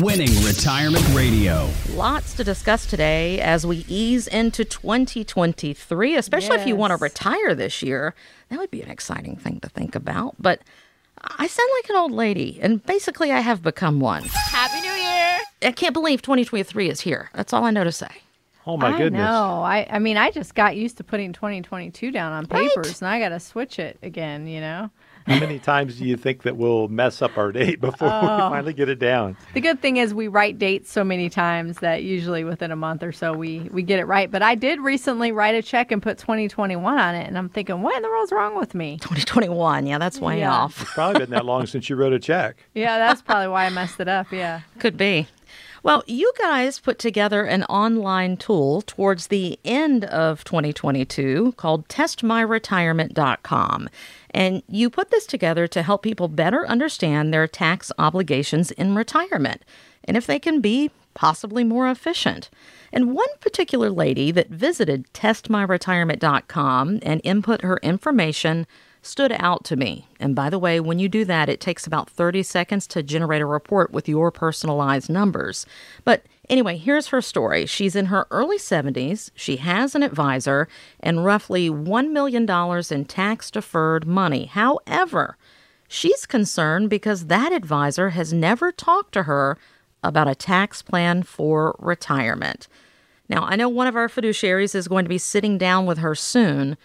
Winning Retirement Radio. Lots to discuss today as we ease into 2023, especially if you want to retire this year. That would be an exciting thing to think about. But I sound like an old lady, and basically, I have become one. Happy New Year! I can't believe 2023 is here. That's all I know to say. Oh my I goodness. know. I, I mean, I just got used to putting 2022 down on Right. papers, and I got to switch it again, you know? How many times do you think that we'll mess up our date before we Oh. finally get it down? The good thing is we write dates so many times that usually within a month or so we, we get it right. But I did recently write a check and put 2021 on it, and I'm thinking, what in the world's wrong with me? 2021, yeah, that's way Yeah. off. It's probably been that long since you wrote a check. Yeah, that's probably why I messed it up. Yeah. Could be. Well, you guys put together an online tool towards the end of 2022 called testmyretirement.com. And you put this together to help people better understand their tax obligations in retirement and if they can be possibly more efficient. And one particular lady that visited testmyretirement.com and input her information stood out to me. And by the way, when you do that, it takes about 30 seconds to generate a report with your personalized numbers. But anyway, here's her story. She's in her early 70s, she has an advisor, and roughly $1 million in tax deferred money. However, she's concerned because that advisor has never talked to her about a tax plan for retirement. Now, I know one of our fiduciaries is going to be sitting down with her soon,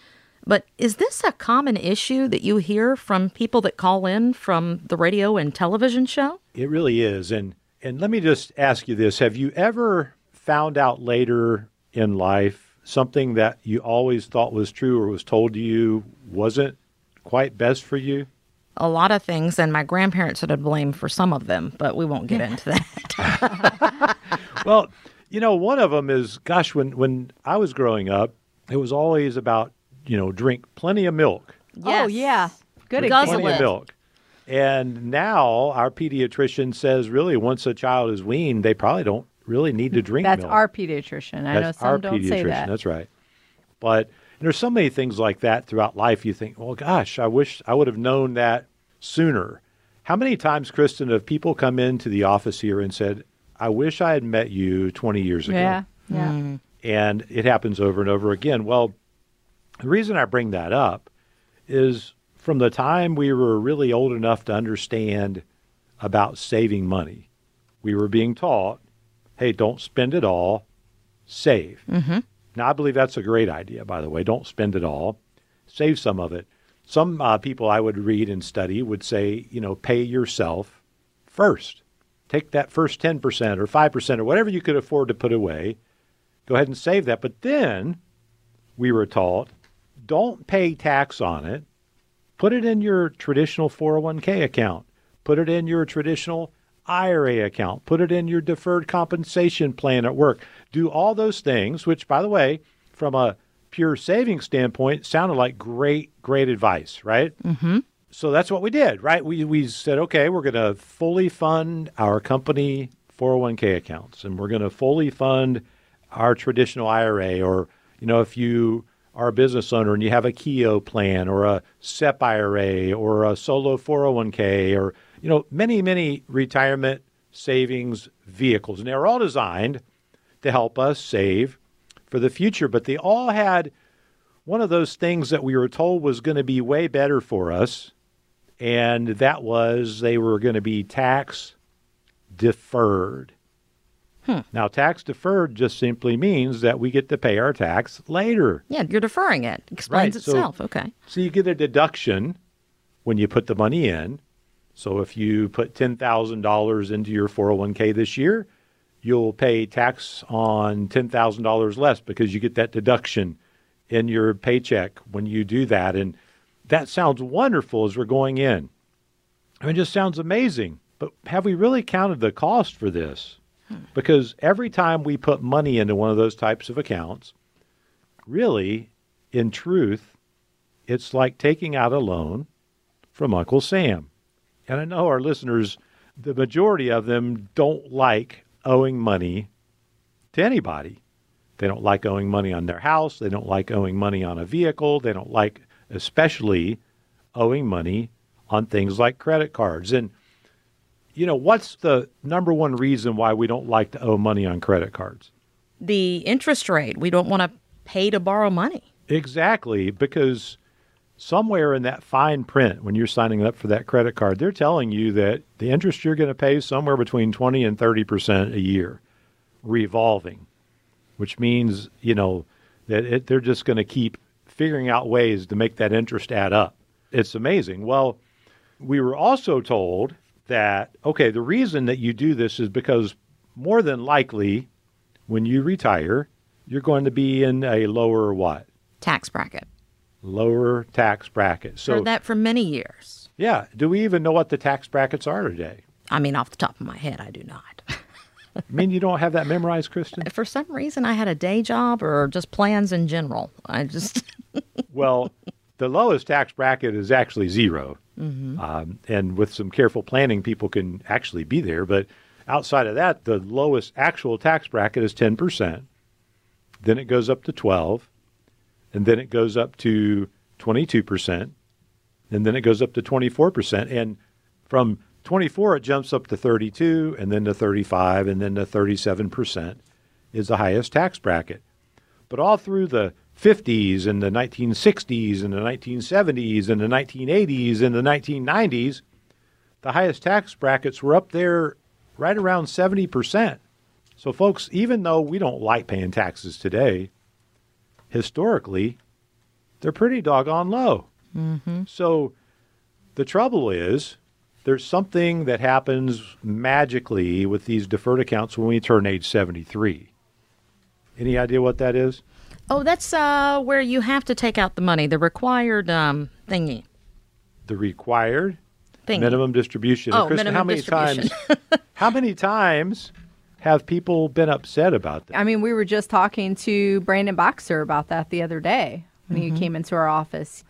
but is this a common issue that you hear from people that call in from the radio and television show? It really is. And and let me just ask you this. Have you ever found out later in life something that you always thought was true or was told to you wasn't quite best for you? A lot of things, and my grandparents are to blame for some of them, but we won't get into that. Well, you know, one of them is gosh, when when I was growing up, it was always about, you know, drink plenty of milk. Oh, yeah. Good Guzzle plenty it. of milk. And now our pediatrician says really once a child is weaned, they probably don't really need to drink That's milk. our pediatrician. I know some our don't say that. That's right. But there's so many things like that throughout life. You think, well, gosh, I wish I would have known that sooner. How many times, Kristen, have people come into the office here and said, I wish I had met you 20 years ago? Yeah. Yeah. Mm. and it happens over and over again. Well, the reason I bring that up is from the time we were really old enough to understand about saving money, we were being taught, hey, don't spend it all, save. Mm-hmm. Now, I believe that's a great idea, by the way. Don't spend it all, save some of it. Some uh, people I would read and study would say, you know, pay yourself first. Take that first 10% or 5% or whatever you could afford to put away go ahead and save that. But then we were taught don't pay tax on it. Put it in your traditional 401k account. Put it in your traditional IRA account. Put it in your deferred compensation plan at work. Do all those things, which, by the way, from a pure saving standpoint, sounded like great, great advice, right? Mm-hmm. So that's what we did, right? We, we said, okay, we're going to fully fund our company 401k accounts and we're going to fully fund our traditional IRA or you know if you are a business owner and you have a Keogh plan or a SEP IRA or a solo 401k or you know many many retirement savings vehicles. And they're all designed to help us save for the future but they all had one of those things that we were told was going to be way better for us and that was they were going to be tax deferred Hmm. now, tax deferred just simply means that we get to pay our tax later. yeah, you're deferring it. Explains Right, so- itself. okay. So you get a deduction when you put the money in. So if you put $10,000 into your 401k this year, you'll pay tax on $10,000 less because you get that deduction in your paycheck when you do that. And that sounds wonderful as we're going in. I mean, it just sounds amazing. But have we really counted the cost for this? Because every time we put money into one of those types of accounts, really, in truth, it's like taking out a loan from Uncle Sam. And I know our listeners, the majority of them don't like owing money to anybody. They don't like owing money on their house. They don't like owing money on a vehicle. They don't like, especially, owing money on things like credit cards. And you know, what's the number one reason why we don't like to owe money on credit cards? The interest rate. We don't want to pay to borrow money. Exactly, because somewhere in that fine print when you're signing up for that credit card, they're telling you that the interest you're going to pay is somewhere between 20 and 30% a year revolving, which means, you know, that it, they're just going to keep figuring out ways to make that interest add up. It's amazing. Well, we were also told that, okay, the reason that you do this is because more than likely when you retire, you're going to be in a lower what? Tax bracket. Lower tax bracket. So Heard that for many years. Yeah. Do we even know what the tax brackets are today? I mean, off the top of my head, I do not. I mean, you don't have that memorized, Kristen? For some reason, I had a day job or just plans in general. I just. well, the lowest tax bracket is actually 0 Um, and with some careful planning, people can actually be there. But outside of that, the lowest actual tax bracket is 10%. Then it goes up to 12 and then it goes up to 22%, and then it goes up to 24%. And from 24, it jumps up to 32, and then to 35, and then to 37% is the highest tax bracket. But all through the 50s and the 1960s and the 1970s and the 1980s and the 1990s, the highest tax brackets were up there right around 70%. So, folks, even though we don't like paying taxes today, historically, they're pretty doggone low. Mm-hmm. So the trouble is, there's something that happens magically with these deferred accounts when we turn age 73. Any idea what that is? Oh, that's uh, where you have to take out the money, the required um, thingy. The required Thingy. minimum distribution. Oh, Kristen, minimum how many distribution. times? how many times have people been upset about that? I mean, we were just talking to Brandon Boxer about that the other day when he came into our office.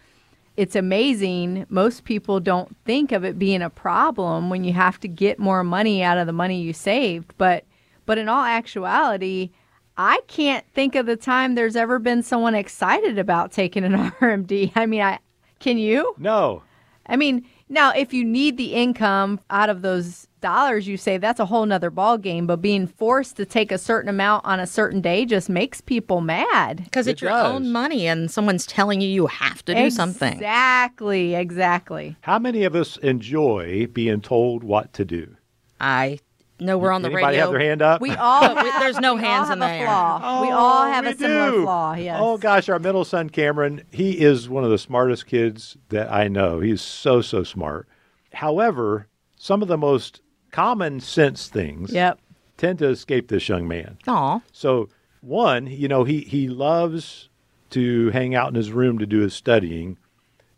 It's amazing. Most people don't think of it being a problem when you have to get more money out of the money you saved, but but in all actuality, I can't think of the time there's ever been someone excited about taking an RMD. I mean, I can you? No. I mean, now if you need the income out of those dollars you save, that's a whole nother ball game. But being forced to take a certain amount on a certain day just makes people mad. Because It it's your own money and someone's telling you you have to do something. Exactly, exactly. How many of us enjoy being told what to do? I know we're on the Anybody radio. have their hand up? We all we- there's no we hands all in the there. a flaw. Oh, we all have we a similar do. flaw. Yes. Oh gosh, our middle son Cameron, he is one of the smartest kids that I know. He's so so smart. However, some of the most common sense things Yep. tend to escape this young man. Aw. So one, you know, he he loves to hang out in his room to do his studying,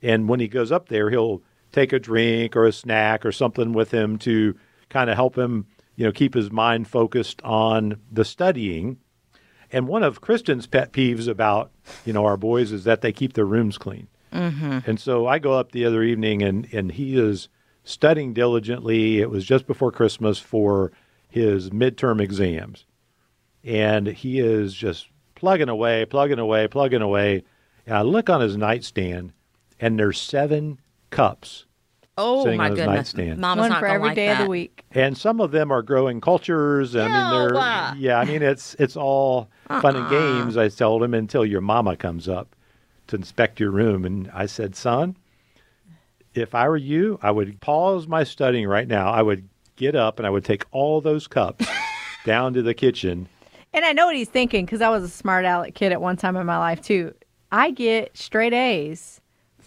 and when he goes up there, he'll take a drink or a snack or something with him to kind of help him, you know, keep his mind focused on the studying. And one of Kristen's pet peeves about, you know, our boys is that they keep their rooms clean. Mm-hmm. And so I go up the other evening and, and he is studying diligently. It was just before Christmas for his midterm exams. And he is just plugging away, plugging away, plugging away. And I look on his nightstand and there's seven cups. Oh Sitting my on his goodness. nightstand. Mama's One not for gonna every like day that. of the week. And some of them are growing cultures. I mean, they're Ew. yeah. I mean, it's it's all fun and Uh-uh. games. I told him until your mama comes up to inspect your room, and I said, son, if I were you, I would pause my studying right now. I would get up and I would take all those cups down to the kitchen. And I know what he's thinking because I was a smart aleck kid at one time in my life too. I get straight A's.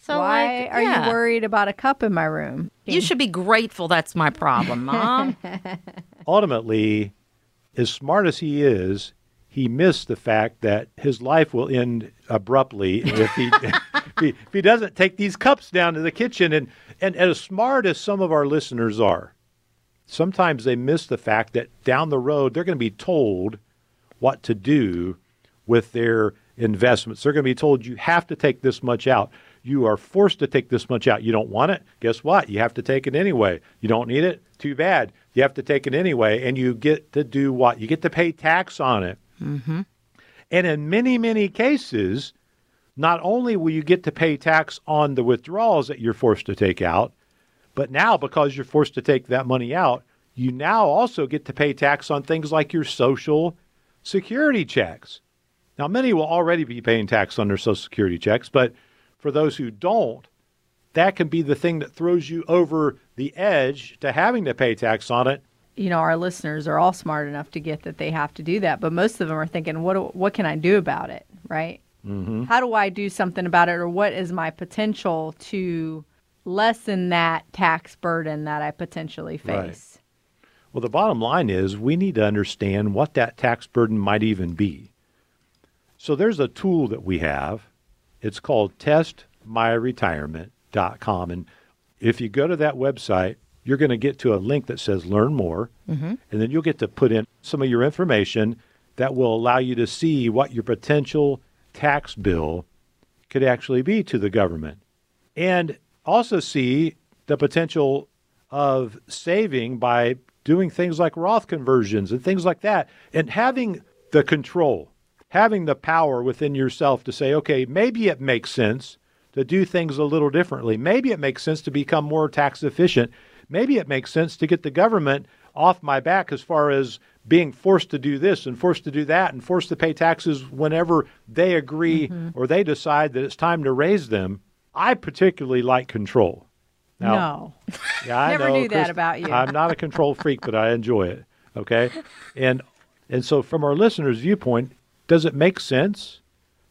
So Why like, are yeah. you worried about a cup in my room? You should be grateful that's my problem, Mom. Ultimately, as smart as he is, he missed the fact that his life will end abruptly if he if he, if he doesn't take these cups down to the kitchen. And, and as smart as some of our listeners are, sometimes they miss the fact that down the road they're going to be told what to do with their investments. They're going to be told you have to take this much out. You are forced to take this much out. You don't want it? Guess what? You have to take it anyway. You don't need it? Too bad. You have to take it anyway. And you get to do what? You get to pay tax on it. Mm-hmm. And in many, many cases, not only will you get to pay tax on the withdrawals that you're forced to take out, but now because you're forced to take that money out, you now also get to pay tax on things like your social security checks. Now, many will already be paying tax on their social security checks, but for those who don't, that can be the thing that throws you over the edge to having to pay tax on it. You know, our listeners are all smart enough to get that they have to do that, but most of them are thinking, "What what can I do about it?" Right? Mm-hmm. How do I do something about it, or what is my potential to lessen that tax burden that I potentially Right. face? Well, the bottom line is we need to understand what that tax burden might even be. So there's a tool that we have. It's called testmyretirement.com. And if you go to that website, you're going to get to a link that says learn more. Mm-hmm. And then you'll get to put in some of your information that will allow you to see what your potential tax bill could actually be to the government. And also see the potential of saving by doing things like Roth conversions and things like that, and having the control, having the power within yourself to say, okay, maybe it makes sense to do things a little differently. Maybe it makes sense to become more tax efficient. Maybe it makes sense to get the government off my back as far as being forced to do this and forced to do that and forced to pay taxes whenever they agree mm-hmm. or they decide that it's time to raise them. I particularly like control. Now, no. yeah, I Never know, knew that about you. I'm not a control freak, but I enjoy it. Okay, and and so from our listeners' viewpoint, does it make sense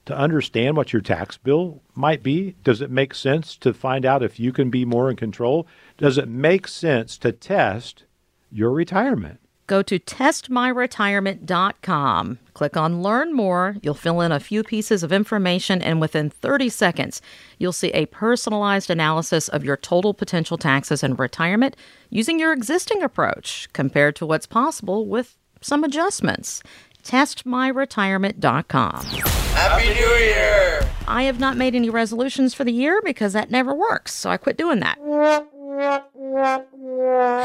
to understand what your tax bill might be? Does it make sense to find out if you can be more in control? Does it make sense to test your retirement? Go to testmyretirement.com. Click on Learn More. You'll fill in a few pieces of information, and within 30 seconds, you'll see a personalized analysis of your total potential taxes in retirement using your existing approach compared to what's possible with some adjustments. Testmyretirement.com. Happy New Year! I have not made any resolutions for the year because that never works, so I quit doing that.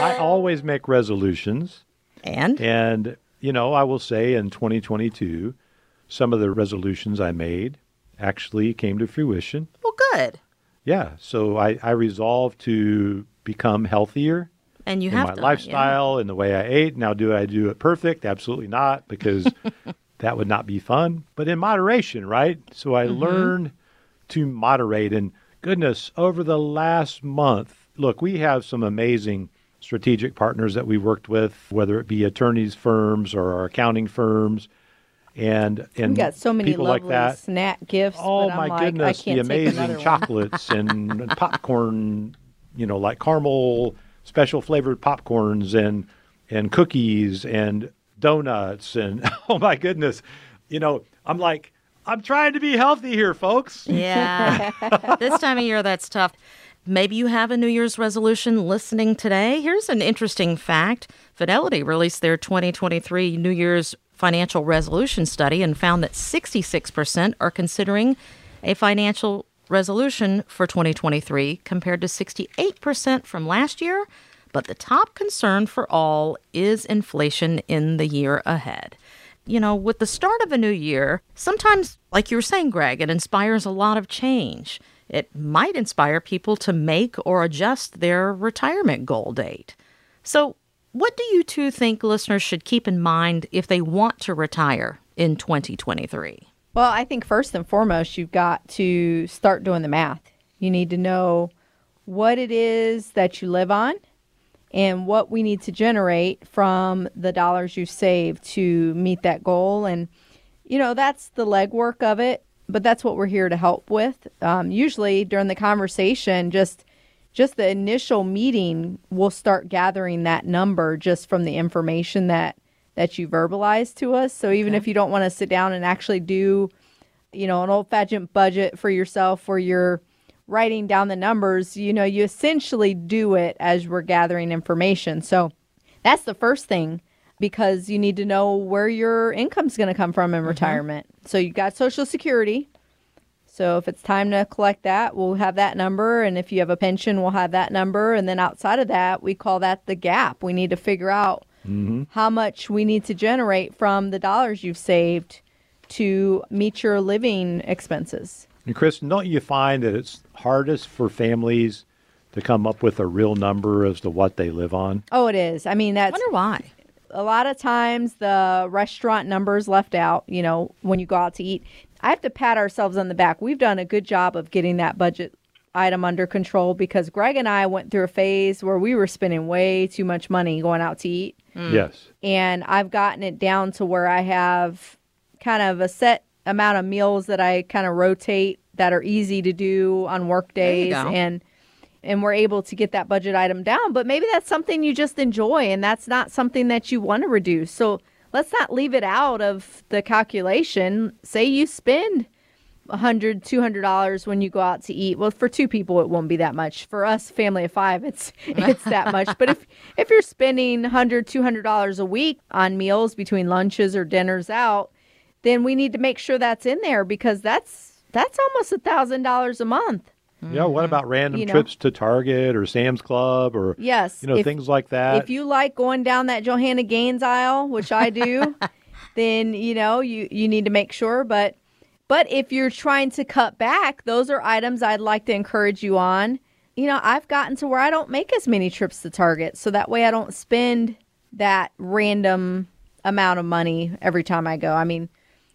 I always make resolutions. And And, you know, I will say in 2022, some of the resolutions I made actually came to fruition. well, good. Yeah. So I, I resolved to become healthier And you in have my done it, yeah. lifestyle and the way I ate. Now, do I do it perfect? Absolutely not, because that would not be fun, but in moderation, right? So I Mm-hmm. learned to moderate. And goodness, over the last month, look, we have some amazing strategic partners that we worked with, whether it be attorneys firms or our accounting firms. And, and We got so many people lovely like that. snack gifts. Oh my like, goodness, the amazing chocolates and popcorn, you know, like caramel special flavored popcorns and and cookies and donuts and oh my goodness. You know, I'm like I'm trying to be healthy here, folks. Yeah. this time of year, that's tough. Maybe you have a New Year's resolution listening today. Here's an interesting fact Fidelity released their 2023 New Year's financial resolution study and found that 66% are considering a financial resolution for 2023 compared to 68% from last year. But the top concern for all is inflation in the year ahead you know, with the start of a new year, sometimes, like you were saying, Greg, it inspires a lot of change. It might inspire people to make or adjust their retirement goal date. So, what do you two think listeners should keep in mind if they want to retire in 2023? Well, I think first and foremost, you've got to start doing the math. You need to know what it is that you live on and what we need to generate from the dollars you save to meet that goal. And, you know, that's the legwork of it, but that's what we're here to help with. Um, usually during the conversation, just just the initial meeting, we'll start gathering that number just from the information that that you verbalize to us. So even if you don't want to sit down and actually do, you know, an old fashioned budget for yourself where you're writing down the numbers, you know, you essentially do it as we're gathering information. So that's the first thing because you need to know where your income's going to come from in mm-hmm. retirement. So you've got Social Security. So if it's time to collect that, we'll have that number. And if you have a pension, we'll have that number. And then outside of that, we call that the gap. We need to figure out Mm-hmm. how much we need to generate from the dollars you've saved to meet your living expenses. And Kristen, don't you find that it's hardest for families to come up with a real number as to what they live on? Oh, it is. I mean, that's. I that's wonder why. a lot of times the restaurant numbers left out, you know, when you go out to eat. I have to pat ourselves on the back. We've done a good job of getting that budget item under control because Greg and I went through a phase where we were spending way too much money going out to eat. Yes. And I've gotten it down to where I have kind of a set amount of meals that I kind of rotate that are easy to do on work days and and we're able to get that budget item down. But maybe that's something you just enjoy and that's not something that you want to reduce. So let's not leave it out of the calculation. Say you spend a hundred, two hundred dollars when you go out to eat. Well, for two people, it won't be that much. For us, family of five, it's it's that much. But if if you're spending hundred, two hundred dollars a week on meals between lunches or dinners out, then we need to make sure that's in there because that's that's almost a thousand dollars a month. Yeah. What about random Mm-hmm. You know? trips to Target or Sam's Club or Yes, you know if- things like that? If you like going down that Joanna Gaines aisle, which I do, then you know you you need to make sure. But but if you're trying to cut back, those are items I'd like to encourage you on. You know, I've gotten to where I don't make as many trips to Target, so that way I don't spend that random amount of money every time I go. I mean.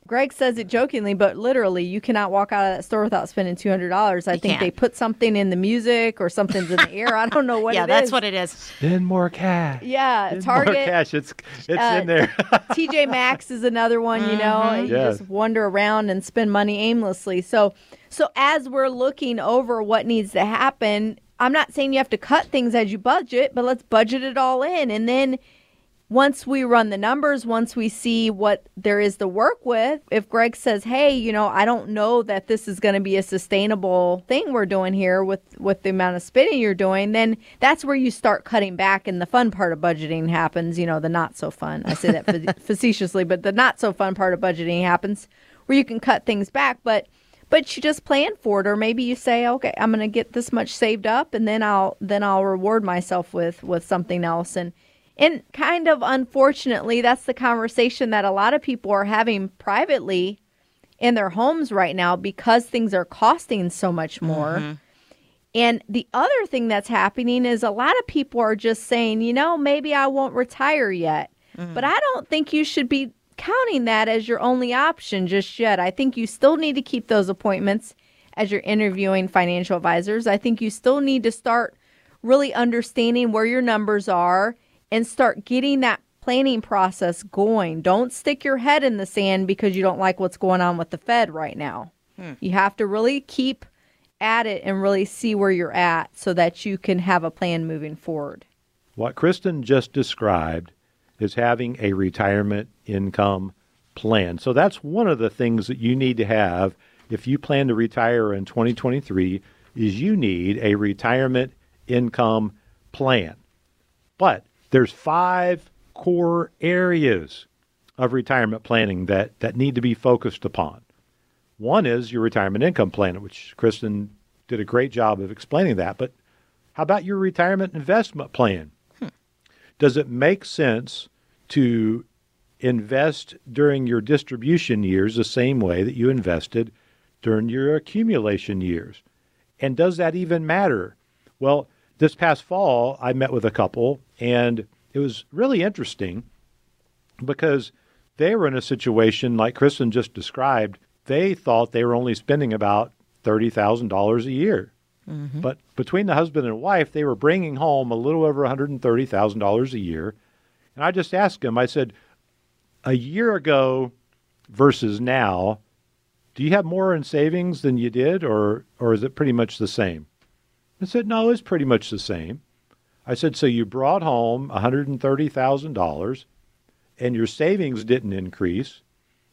Greg says it jokingly, but literally, you cannot walk out of that store without spending two hundred dollars. I think can't. they put something in the music or something's in the air. I don't know what. yeah, it that's is. what it is. Spend more cash. Yeah, Spend Target. more cash. It's it's uh, in there. TJ Maxx is another one, you know. and You Yes. just wander around and spend money aimlessly. So so as we're looking over what needs to happen, I'm not saying you have to cut things as you budget, but let's budget it all in and then once we run the numbers, once we see what there is to work with, if Greg says, "Hey, you know, I don't know that this is going to be a sustainable thing we're doing here with with the amount of spending you're doing," then that's where you start cutting back and the fun part of budgeting happens, you know, the not so fun. I say that facetiously, but the not so fun part of budgeting happens where you can cut things back, but but you just plan for it or maybe you say okay i'm going to get this much saved up and then i'll then i'll reward myself with with something else and and kind of unfortunately that's the conversation that a lot of people are having privately in their homes right now because things are costing so much more mm-hmm. and the other thing that's happening is a lot of people are just saying you know maybe i won't retire yet mm-hmm. but i don't think you should be counting that as your only option just yet. I think you still need to keep those appointments as you're interviewing financial advisors. I think you still need to start really understanding where your numbers are and start getting that planning process going. Don't stick your head in the sand because you don't like what's going on with the Fed right now. Hmm. You have to really keep at it and really see where you're at so that you can have a plan moving forward. What Kristen just described is having a retirement income plan. So that's one of the things that you need to have if you plan to retire in 2023 is you need a retirement income plan. But there's five core areas of retirement planning that, that need to be focused upon. One is your retirement income plan, which Kristen did a great job of explaining that. But how about your retirement investment plan? Hmm. Does it make sense to invest during your distribution years the same way that you invested during your accumulation years? And does that even matter? Well, this past fall, I met with a couple, and it was really interesting because they were in a situation like Kristen just described. They thought they were only spending about $30,000 a year. Mm-hmm. But between the husband and wife, they were bringing home a little over $130,000 a year. And I just asked him, I said, a year ago versus now, do you have more in savings than you did, or, or is it pretty much the same? I said, no, it's pretty much the same. I said, so you brought home $130,000 and your savings didn't increase.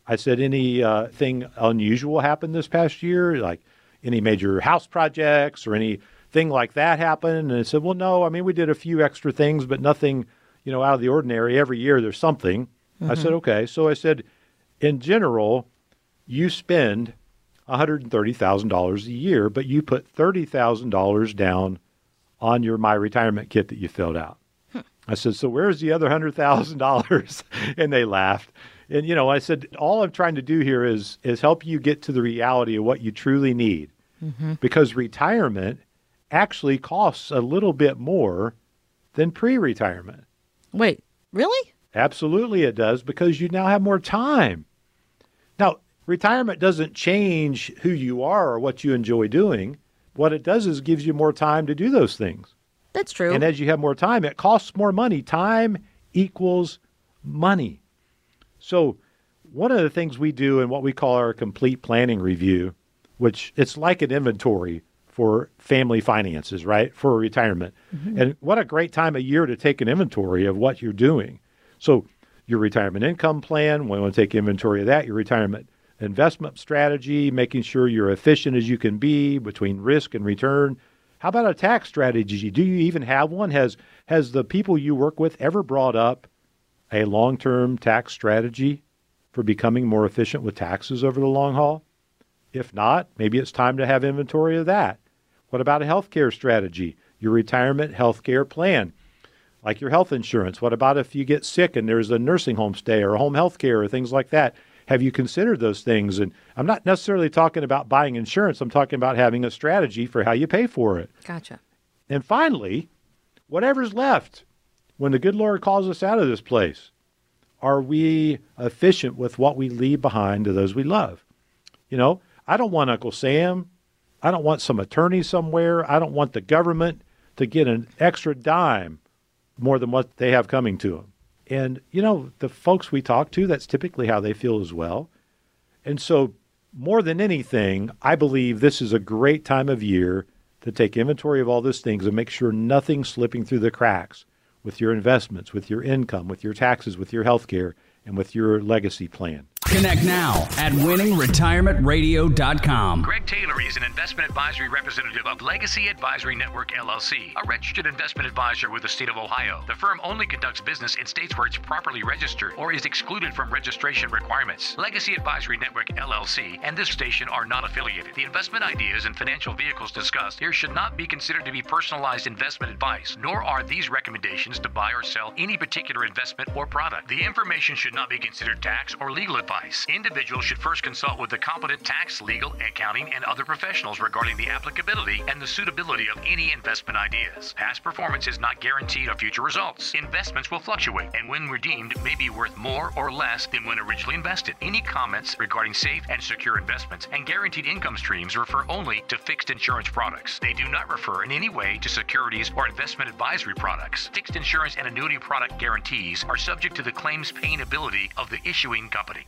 I said, Anything uh, unusual happened this past year, like any major house projects or anything like that happened? And I said, well, no. I mean, we did a few extra things, but nothing, you know, out of the ordinary. Every year there's something. I said, okay. So I said, in general, you spend $130,000 a year, but you put $30,000 down on your My Retirement kit that you filled out. Hmm. I said, so where's the other $100,000? and they laughed. And, you know, I said, all I'm trying to do here is, is help you get to the reality of what you truly need. Mm-hmm. Because retirement actually costs a little bit more than pre retirement. Wait, really? Absolutely, it does because you now have more time. Now, retirement doesn't change who you are or what you enjoy doing. What it does is gives you more time to do those things. That's true. And as you have more time, it costs more money. Time equals money. So, one of the things we do in what we call our complete planning review, which it's like an inventory for family finances, right? For retirement. Mm-hmm. And what a great time of year to take an inventory of what you're doing. So, your retirement income plan, we want to take inventory of that, your retirement investment strategy, making sure you're efficient as you can be between risk and return. How about a tax strategy? Do you even have one? Has has the people you work with ever brought up a long-term tax strategy for becoming more efficient with taxes over the long haul? If not, maybe it's time to have inventory of that. What about a healthcare strategy? Your retirement healthcare plan, like your health insurance. What about if you get sick and there's a nursing home stay or home health care or things like that? Have you considered those things? And I'm not necessarily talking about buying insurance, I'm talking about having a strategy for how you pay for it. Gotcha. And finally, whatever's left when the good Lord calls us out of this place, are we efficient with what we leave behind to those we love? You know, I don't want Uncle Sam. I don't want some attorney somewhere. I don't want the government to get an extra dime more than what they have coming to them. And, you know, the folks we talk to, that's typically how they feel as well. And so, more than anything, I believe this is a great time of year to take inventory of all those things and make sure nothing's slipping through the cracks with your investments, with your income, with your taxes, with your health care, and with your legacy plan. Connect now at winningretirementradio.com. Greg Taylor is an investment advisory representative of Legacy Advisory Network LLC, a registered investment advisor with the state of Ohio. The firm only conducts business in states where it's properly registered or is excluded from registration requirements. Legacy Advisory Network LLC and this station are not affiliated. The investment ideas and financial vehicles discussed here should not be considered to be personalized investment advice, nor are these recommendations to buy or sell any particular investment or product. The information should not be considered tax or legal advice. Individuals should first consult with the competent tax, legal, accounting, and other professionals regarding the applicability and the suitability of any investment ideas. Past performance is not guaranteed of future results. Investments will fluctuate and when redeemed may be worth more or less than when originally invested. Any comments regarding safe and secure investments and guaranteed income streams refer only to fixed insurance products. They do not refer in any way to securities or investment advisory products. Fixed insurance and annuity product guarantees are subject to the claims paying ability of the issuing company.